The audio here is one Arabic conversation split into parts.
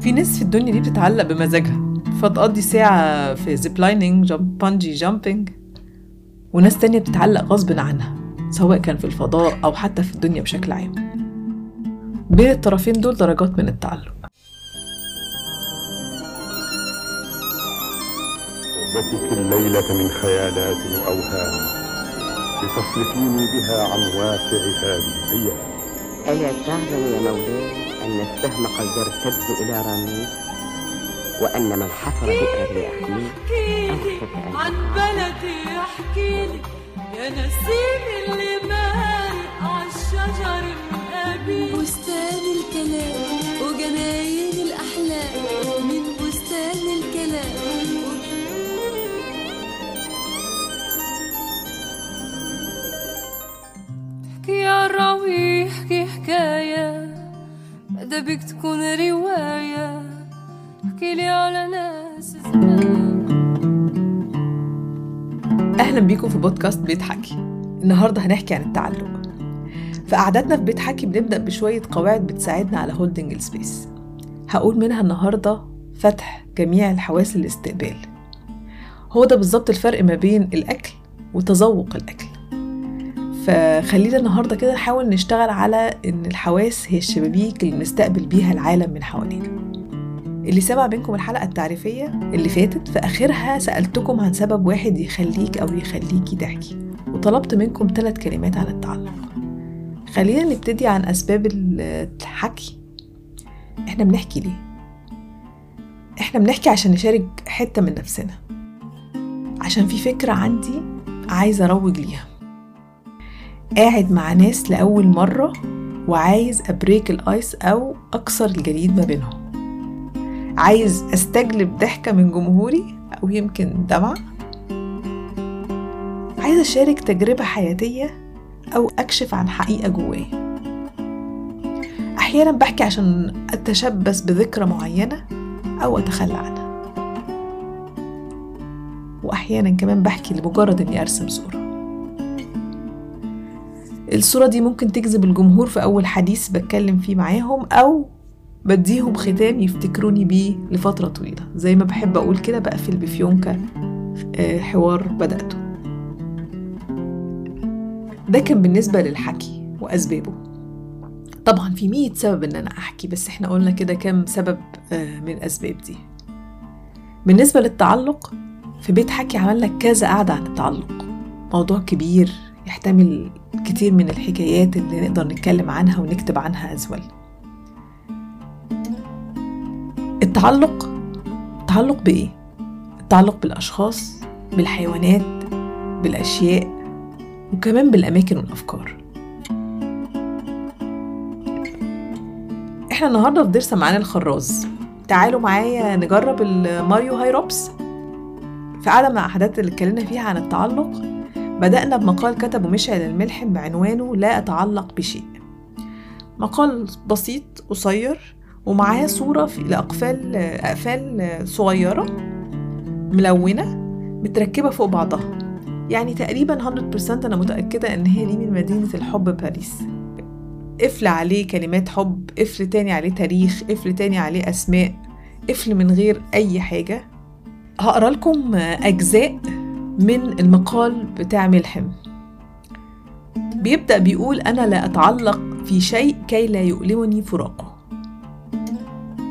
في ناس في الدنيا دي بتتعلق بمزاجها. فتقضي ساعة في zip lining jump bungee jumping وناس تانية بتتعلق غصب عنها سواء كان في الفضاء أو حتى في الدنيا بشكل عام. بين الطرفين دول درجات من التعلق. صحبتك الليلة من خيالات وأوهام لتصرفيني بها عن واقع هذه الأيام ألا تعلم يا مولاي؟ أن السهم قد يرتد إلى رميس وأن من حفر بئر ليحميه أوشك عن بلدي احكي لي يا نسيم اللي مارق عالشجر من أبي. بستان الكلام وجناين الأحلام من بستان الكلام قد بك تكون رواية احكي لي على ناس زمان أهلا بيكم في بودكاست بيت حكي. النهاردة هنحكي عن التعلق. في قعدتنا في بيت حكي بنبدأ بشوية قواعد بتساعدنا على holding ال space هقول منها النهاردة فتح جميع الحواس للاستقبال. هو ده بالظبط الفرق ما بين الأكل وتذوق الأكل. فخلينا النهاردة كده نحاول نشتغل على إن الحواس هي الشبابيك اللي نستقبل بيها العالم من حوالينا. اللي سمع منكم الحلقة التعريفية اللي فاتت في آخرها سألتكم عن سبب واحد يخليك أو يخليكي تحكي وطلبت منكم ثلاث كلمات عن التعلق خلينا نبتدي عن أسباب الحكي. إحنا بنحكي ليه؟ إحنا بنحكي عشان نشارك حتة من نفسنا. عشان في فكرة عندي عايزة أروج ليها. قاعد مع ناس لأول مرة وعايز أبريك الآيس أو أكسر الجليد ما بينهم. عايز أستجلب ضحكة من جمهوري أو يمكن دمعة. عايز أشارك تجربة حياتية أو أكشف عن حقيقة جوايا. أحيانا بحكي عشان أتشبث بذكرى معينة أو أتخلى عنها. وأحيانا كمان بحكي لمجرد إني أرسم صورة. الصورة دي ممكن تجذب الجمهور في أول حديث بتكلم فيه معاهم أو بديهم ختام يفتكروني بيه لفترة طويلة. زي ما بحب أقول كده بقفل بفيونكة آه، حوار بدأته. ده كان بالنسبة للحكي وأسبابه. طبعا في مية سبب إن أنا أحكي بس إحنا قلنا كده كام سبب آه، من الأسباب دي. بالنسبة للتعلق في بيت حكي عملنا كذا قعدة عن التعلق. موضوع كبير يحتمل كتير من الحكايات اللي نقدر نتكلم عنها ونكتب عنها أزول التعلق التعلق بإيه؟ التعلق بالأشخاص بالحيوانات بالأشياء وكمان بالأماكن والأفكار. إحنا النهاردة في درس معانا الخراز. تعالوا معايا نجرب الماريو هايروبس. في قعدة مع أحداث اللي اتكلمنا فيها عن التعلق بدأنا بمقال كتبه مشعل الملحم بعنوانه لا أتعلق بشيء. مقال بسيط قصير ومعاه صورة في لأقفال أقفال صغيرة ملونة متركبة فوق بعضها. يعني تقريبا 100% أنا متأكدة إن هي دي من مدينة الحب باريس. قفل عليه كلمات حب قفل تاني عليه تاريخ قفل تاني عليه أسماء قفل من غير أي حاجة. هقرأ لكم أجزاء من المقال بتاع ملحم. بيبدأ بيقول أنا لا أتعلق في شيء كي لا يؤلمني فراقه.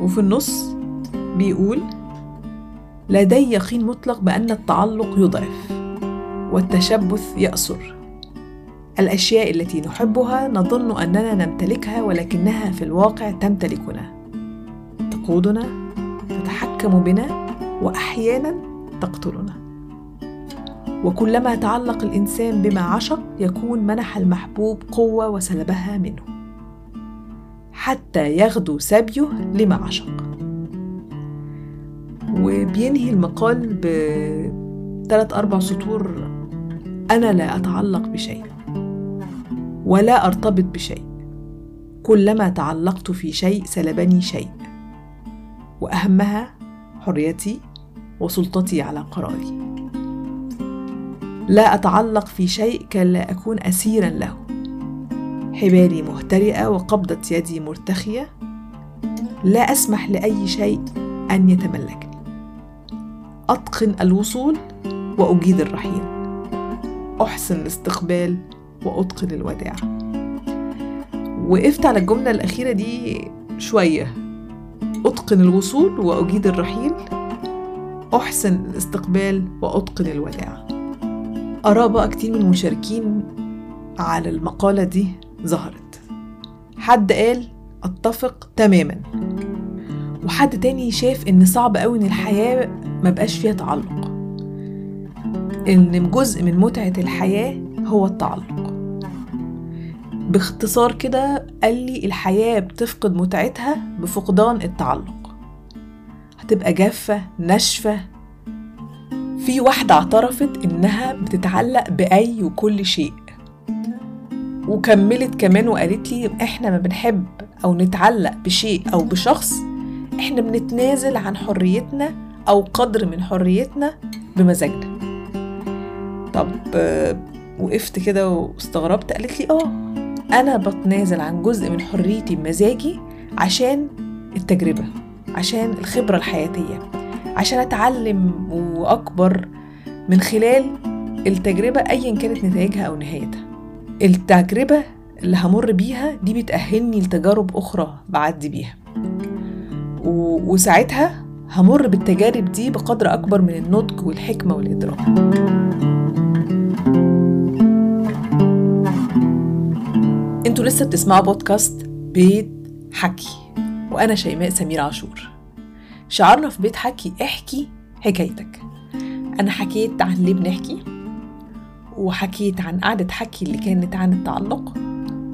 وفي النص بيقول لدي يقين مطلق بأن التعلق يضعف والتشبث يأسر. الأشياء التي نحبها نظن أننا نمتلكها ولكنها في الواقع تمتلكنا. تقودنا تتحكم بنا وأحيانا تقتلنا. وكلما تعلق الإنسان بما عشق يكون منح المحبوب قوة وسلبها منه. حتى يغدو سبيه لما عشق. وبينهي المقال بثلاث أربع سطور أنا لا أتعلق بشيء ولا أرتبط بشيء. كلما تعلقت في شيء سلبني شيء وأهمها حريتي وسلطتي على قراري. لا أتعلق في شيء كي لا أكون أسيرا له. حبالي مهترئة وقبضة يدي مرتخية. لا أسمح لأي شيء أن يتملكني أتقن الوصول وأجيد الرحيل. أحسن الاستقبال وأتقن الوداع. وقفت على الجملة الأخيرة دي شوية. أتقن الوصول وأجيد الرحيل. أحسن الاستقبال وأتقن الوداع. آراء بقى كتير من المشاركين على المقالة دي ظهرت. حد قال أتفق تماما. وحد تاني شاف إن صعب قوي إن الحياة ما بقاش فيها تعلق. إن جزء من متعة الحياة هو التعلق. باختصار كده قال لي الحياة بتفقد متعتها بفقدان التعلق. هتبقى جافة ناشفة في واحدة اعترفت إنها بتتعلق بأي وكل شيء. وكملت كمان وقالت لي إحنا ما بنحب أو نتعلق بشيء أو بشخص إحنا بنتنازل عن حريتنا أو قدر من حريتنا بمزاجنا. طب آه، وقفت كده واستغربت قالت لي آه أنا بتنازل عن جزء من حريتي بمزاجي عشان التجربة عشان الخبرة الحياتية. عشان أتعلم وأكبر من خلال التجربة ايا كانت نتائجها أو نهايتها. التجربة اللي همر بيها دي بتأهلني لتجارب أخرى بعدي بيها. و... وساعتها همر بالتجارب دي بقدر أكبر من النضج والحكمة والإدراك. أنتوا لسه بتسمعوا بودكاست بيت حكي وأنا شيماء سمير عاشور. شعارنا في بيت حكي احكي حكايتك. أنا حكيت عن ليه بنحكي؟ وحكيت عن قعدة حكي اللي كانت عن التعلق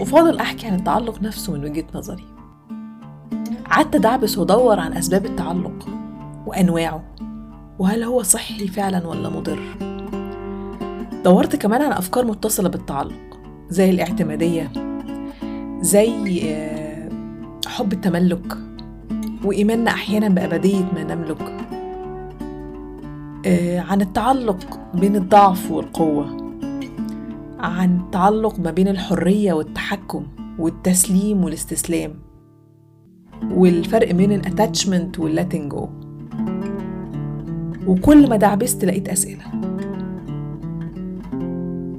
وفاضل أحكي عن التعلق نفسه من وجهة نظري. قعدت أدعبس وأدور عن أسباب التعلق وأنواعه وهل هو صحي فعلا ولا مضر؟ دورت كمان عن أفكار متصلة بالتعلق زي الاعتمادية زي آه، حب التملك وإيماننا أحيانا بأبدية ما نملك آه، عن التعلق بين الضعف والقوة. عن التعلق ما بين الحرية والتحكم والتسليم والاستسلام. والفرق بين ال attachment وال letting go وكل ما دعبست لقيت أسئلة.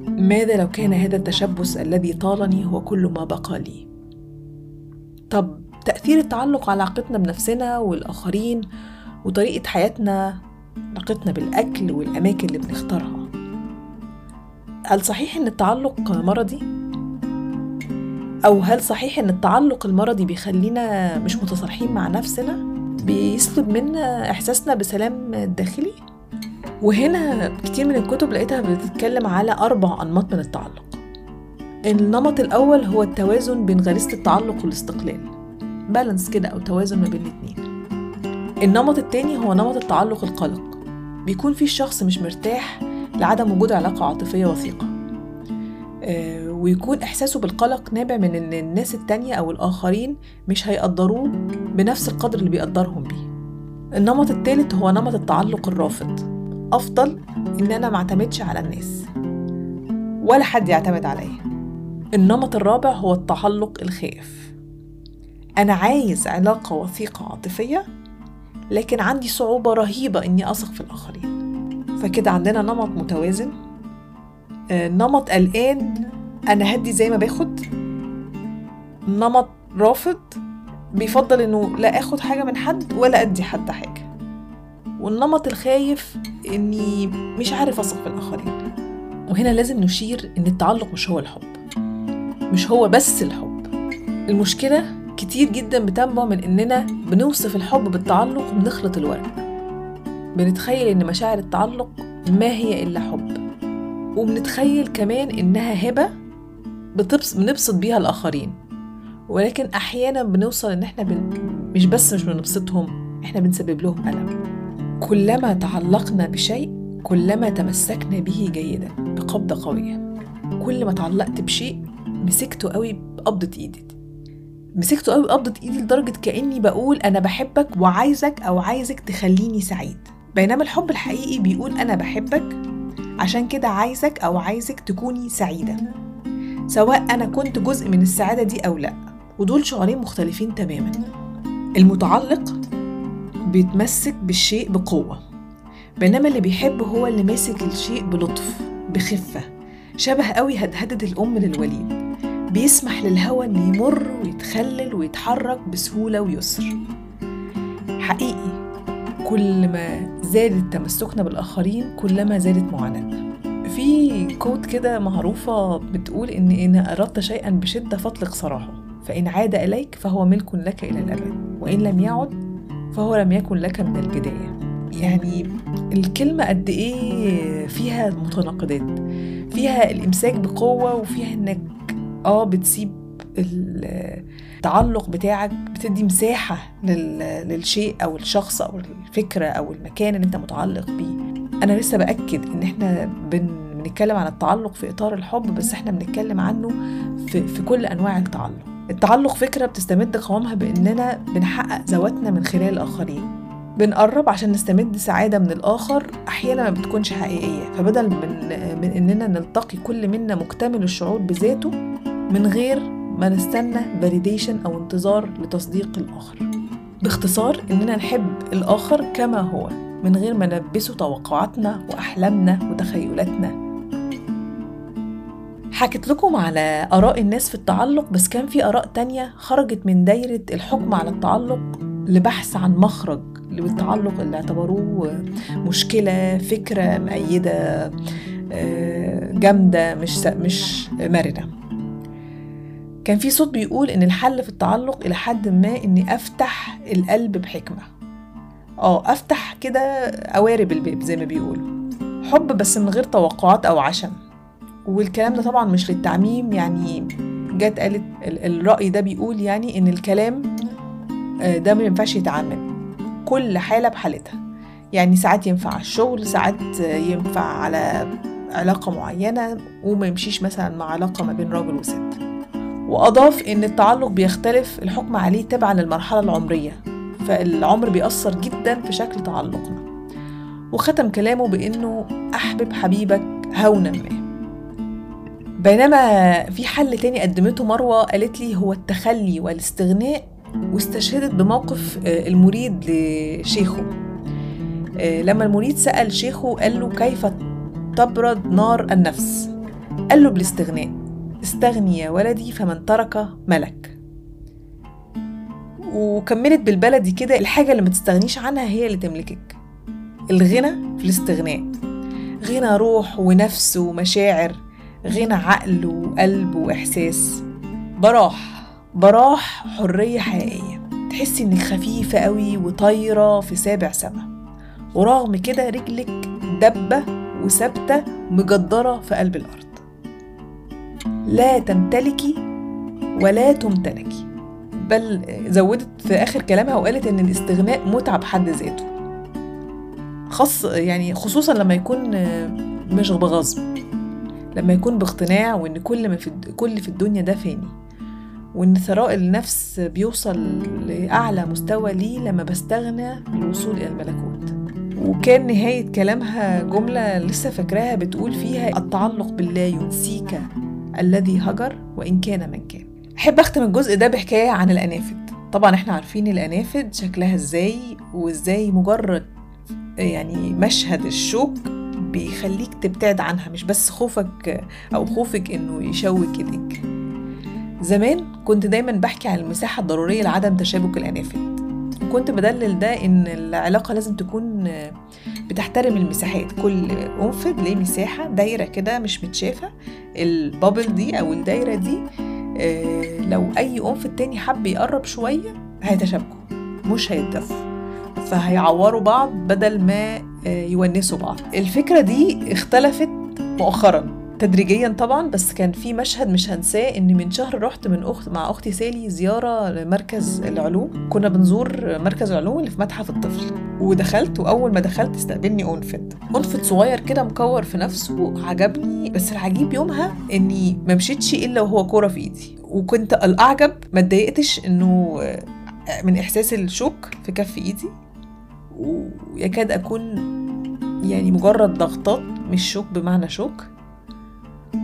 ماذا لو كان هذا التشبث الذي طالني هو كل ما بقى لي؟ طب تأثير التعلق على علاقتنا بنفسنا والآخرين وطريقة حياتنا علاقتنا بالأكل والأماكن اللي بنختارها هل صحيح إن التعلق مرضي؟ أو هل صحيح إن التعلق المرضي بيخلينا مش متصالحين مع نفسنا؟ بيسلب منا إحساسنا بسلام داخلي؟ وهنا كتير من الكتب لقيتها بتتكلم على أربع أنماط من التعلق النمط الأول هو التوازن بين غريزة التعلق والاستقلال بالانس كده أو توازن ما بين الاتنين. النمط التاني هو نمط التعلق القلق. بيكون فيه الشخص مش مرتاح لعدم وجود علاقة عاطفية وثيقة. آه، ويكون إحساسه بالقلق نابع من إن الناس التانية أو الآخرين مش هيقدروه بنفس القدر اللي بيقدرهم بيه. النمط التالت هو نمط التعلق الرافض. أفضل إن أنا معتمدش على الناس. ولا حد يعتمد عليا. النمط الرابع هو التعلق الخائف أنا عايز علاقة وثيقة عاطفية لكن عندي صعوبة رهيبة إني أثق في الآخرين. فكده عندنا نمط متوازن. آه، نمط قلقان أنا هدي زي ما باخد. نمط رافض بيفضل إنه لا آخد حاجة من حد ولا أدي حد حاجة. والنمط الخايف إني مش عارف أثق في الآخرين. وهنا لازم نشير إن التعلق مش هو الحب. مش هو بس الحب. المشكلة كتير جدا بتنبع من إننا بنوصف الحب بالتعلق وبنخلط الورق. بنتخيل إن مشاعر التعلق ما هي إلا حب. وبنتخيل كمان إنها هبة بتبس بنبسط بيها الآخرين. ولكن أحيانا بنوصل إن إحنا بن... مش بس مش بنبسطهم إحنا بنسبب لهم ألم. كلما تعلقنا بشيء كلما تمسكنا به جيدا بقبضة قوية. كل ما تعلقت بشيء مسكته قوي بقبضة إيدي. مسكته قوي بقبضة إيدي لدرجة كأني بقول أنا بحبك وعايزك أو عايزك تخليني سعيد. بينما الحب الحقيقي بيقول أنا بحبك عشان كده عايزك أو عايزك تكوني سعيدة. سواء أنا كنت جزء من السعادة دي أو لأ. ودول شعورين مختلفين تماما. المتعلق بيتمسك بالشيء بقوة. بينما اللي بيحب هو اللي ماسك الشيء بلطف بخفة شبه قوي هدهدة الأم للوليد. بيسمح للهوى إنه يمر ويتخلل ويتحرك بسهولة ويسر. حقيقي كل ما زادت تمسكنا بالآخرين كلما زادت معاناتنا. في كوت كده معروفة بتقول إن إن أردت شيئا بشدة فاطلق سراحه فإن عاد إليك فهو ملك لك إلى الأبد وإن لم يعد فهو لم يكن لك من البداية يعني الكلمة قد إيه فيها متناقضات فيها الإمساك بقوة وفيها إنك آه بتسيب التعلق بتاعك بتدي مساحة لل- للشيء أو الشخص أو الفكرة أو المكان اللي أنت متعلق بيه. أنا لسه بأكد إن إحنا بن بنتكلم عن التعلق في إطار الحب بس إحنا بنتكلم عنه في, في كل أنواع التعلق. التعلق فكرة بتستمد قوامها بإننا بنحقق ذواتنا من خلال الآخرين. بنقرب عشان نستمد سعادة من الآخر أحيانا ما بتكونش حقيقية. فبدل من, من إننا نلتقي كل منا مكتمل الشعور بذاته من غير ما نستنى validation أو انتظار لتصديق الآخر. باختصار إننا نحب الآخر كما هو من غير ما نلبسه توقعاتنا وأحلامنا وتخيلاتنا. حكيت لكم على آراء الناس في التعلق بس كان في آراء تانية خرجت من دايرة الحكم على التعلق لبحث عن مخرج للتعلق اللي اعتبروه مشكلة فكرة مؤيدة آه، جامدة مش مش مرنة. كان في صوت بيقول إن الحل في التعلق إلى حد ما إني أفتح القلب بحكمة. آه أفتح كده قوارب الباب زي ما بيقولوا. حب بس من غير توقعات أو عشم. والكلام ده طبعا مش للتعميم يعني جت قالت ال- الرأي ده بيقول يعني إن الكلام آه، ده ما ينفعش يتعمم. كل حالة بحالتها. يعني ساعات ينفع على الشغل ساعات آه، ينفع على علاقة معينة وما يمشيش مثلا مع علاقة ما بين راجل وست. وأضاف إن التعلق بيختلف الحكم عليه تبعا للمرحلة العمرية فالعمر بيأثر جدا في شكل تعلقنا. وختم كلامه بإنه أحبب حبيبك هونا ما. بينما في حل تاني قدمته مروة قالت لي هو التخلي والاستغناء واستشهدت بموقف آه، المريد لشيخه. آه، لما المريد سأل شيخه قال له كيف تبرد نار النفس؟ قال له بالاستغناء. استغني يا ولدي فمن ترك ملك. وكملت بالبلدي كده الحاجة اللي ما تستغنيش عنها هي اللي تملكك. الغنى في الاستغناء. غنى روح ونفس ومشاعر غنى عقل وقلب وإحساس. براح براح حرية حقيقية. تحسي إنك خفيفة قوي وطايرة في سابع سما. ورغم كده رجلك دبة وثابتة مجدرة في قلب الأرض. لا تمتلكي ولا تمتلكي. بل زودت في آخر كلامها وقالت إن الاستغناء متعة بحد ذاته. خاص يعني خصوصا لما يكون مش بغصب لما يكون باقتناع وإن كل ما في كل في الدنيا ده فاني وإن ثراء النفس بيوصل لأعلى مستوى ليه لما بستغنى للوصول إلى الملكوت. وكان نهاية كلامها جملة لسه فاكراها بتقول فيها التعلق بالله ينسيك. الذي هجر وإن كان من كان. أحب أختم الجزء ده بحكاية عن الأنافد طبعا إحنا عارفين الأنافد شكلها إزاي وإزاي مجرد يعني مشهد الشوك بيخليك تبتعد عنها مش بس خوفك أو خوفك إنه يشوك إيديك. زمان كنت دايما بحكي عن المساحة الضرورية لعدم تشابك الأنافد كنت بدلل ده إن العلاقة لازم تكون بتحترم المساحات. كل أنفد ليه مساحة دايرة كده مش متشافة. البابل دي أو الدايرة دي آه، لو أي أنفد تاني حب يقرب شوية هيتشابكوا مش هيتدفوا فهيعوروا بعض بدل ما آه، يونسوا بعض. الفكرة دي اختلفت مؤخرا. تدريجيا طبعا بس كان في مشهد مش هنساه إن من شهر رحت من اخت مع أختي سالي زيارة لمركز العلوم. كنا بنزور مركز العلوم اللي في متحف الطفل. ودخلت وأول ما دخلت استقبلني انفد انفد صغير كده مكور في نفسه عجبني بس العجيب يومها إني ما مشيتش إلا وهو كورة في إيدي. وكنت الأعجب ما اتضايقتش إنه من إحساس الشوك في كف إيدي. ويكاد أكون يعني مجرد ضغطات مش شوك بمعنى شوك.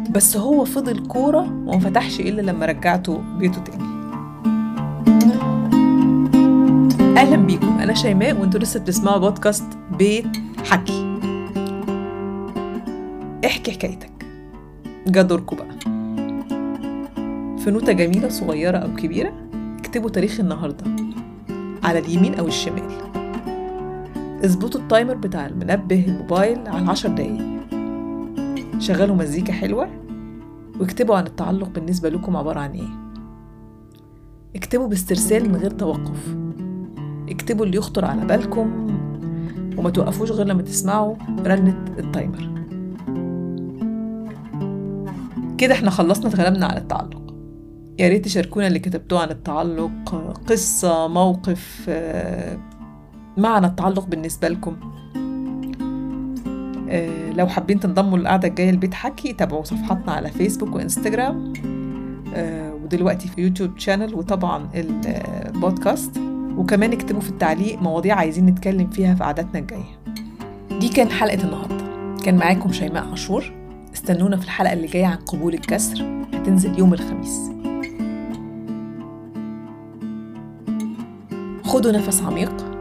بس هو فضل كورة وما فتحش إلا لما رجعته بيته تاني. أهلا بيكم. أنا شيماء وأنتوا لسه بتسمعوا بودكاست بيت حكي. احكي حكايتك. جا دوركم بقى. في نوتة جميلة صغيرة أو كبيرة اكتبوا تاريخ النهاردة على اليمين أو الشمال. اظبطوا التايمر بتاع المنبه الموبايل على عشر دقايق. شغلوا مزيكا حلوة؟ واكتبوا عن التعلق بالنسبة لكم عبارة عن إيه؟ اكتبوا باسترسال من غير توقف. اكتبوا اللي يخطر على بالكم وما توقفوش غير لما تسمعوا رنة التايمر. كده إحنا خلصنا اتغلبنا على التعلق. يا ريت تشاركونا اللي كتبتوه عن التعلق قصة موقف آه، معنى التعلق بالنسبة لكم. لو حابين تنضموا للقعدة الجاية لبيت حكي تابعوا صفحاتنا على فيسبوك وإنستجرام آه، ودلوقتي في YouTube channel وطبعا البودكاست. وكمان اكتبوا في التعليق مواضيع عايزين نتكلم فيها في قعداتنا الجاية. دي كان حلقة النهاردة. كان معاكم شيماء عاشور. استنونا في الحلقة اللي جاية عن قبول الكسر. هتنزل يوم الخميس. خدوا نفس عميق.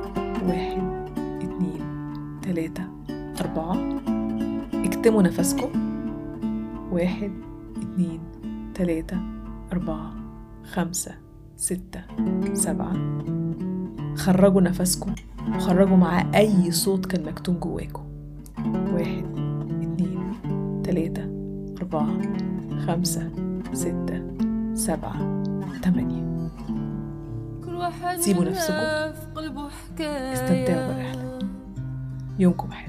اكتموا نفسكم. واحد اتنين تلاتة أربعة خمسة ستة سبعة. خرجوا نفسكم. وخرجوا مع أي صوت كان مكتوم جواكم. واحد اتنين تلاتة أربعة خمسة ستة سبعة تمانية. كل واحد سيبوا نفسكم. في قلبه حكاية. استمتعوا بالرحلة. يومكم حلو.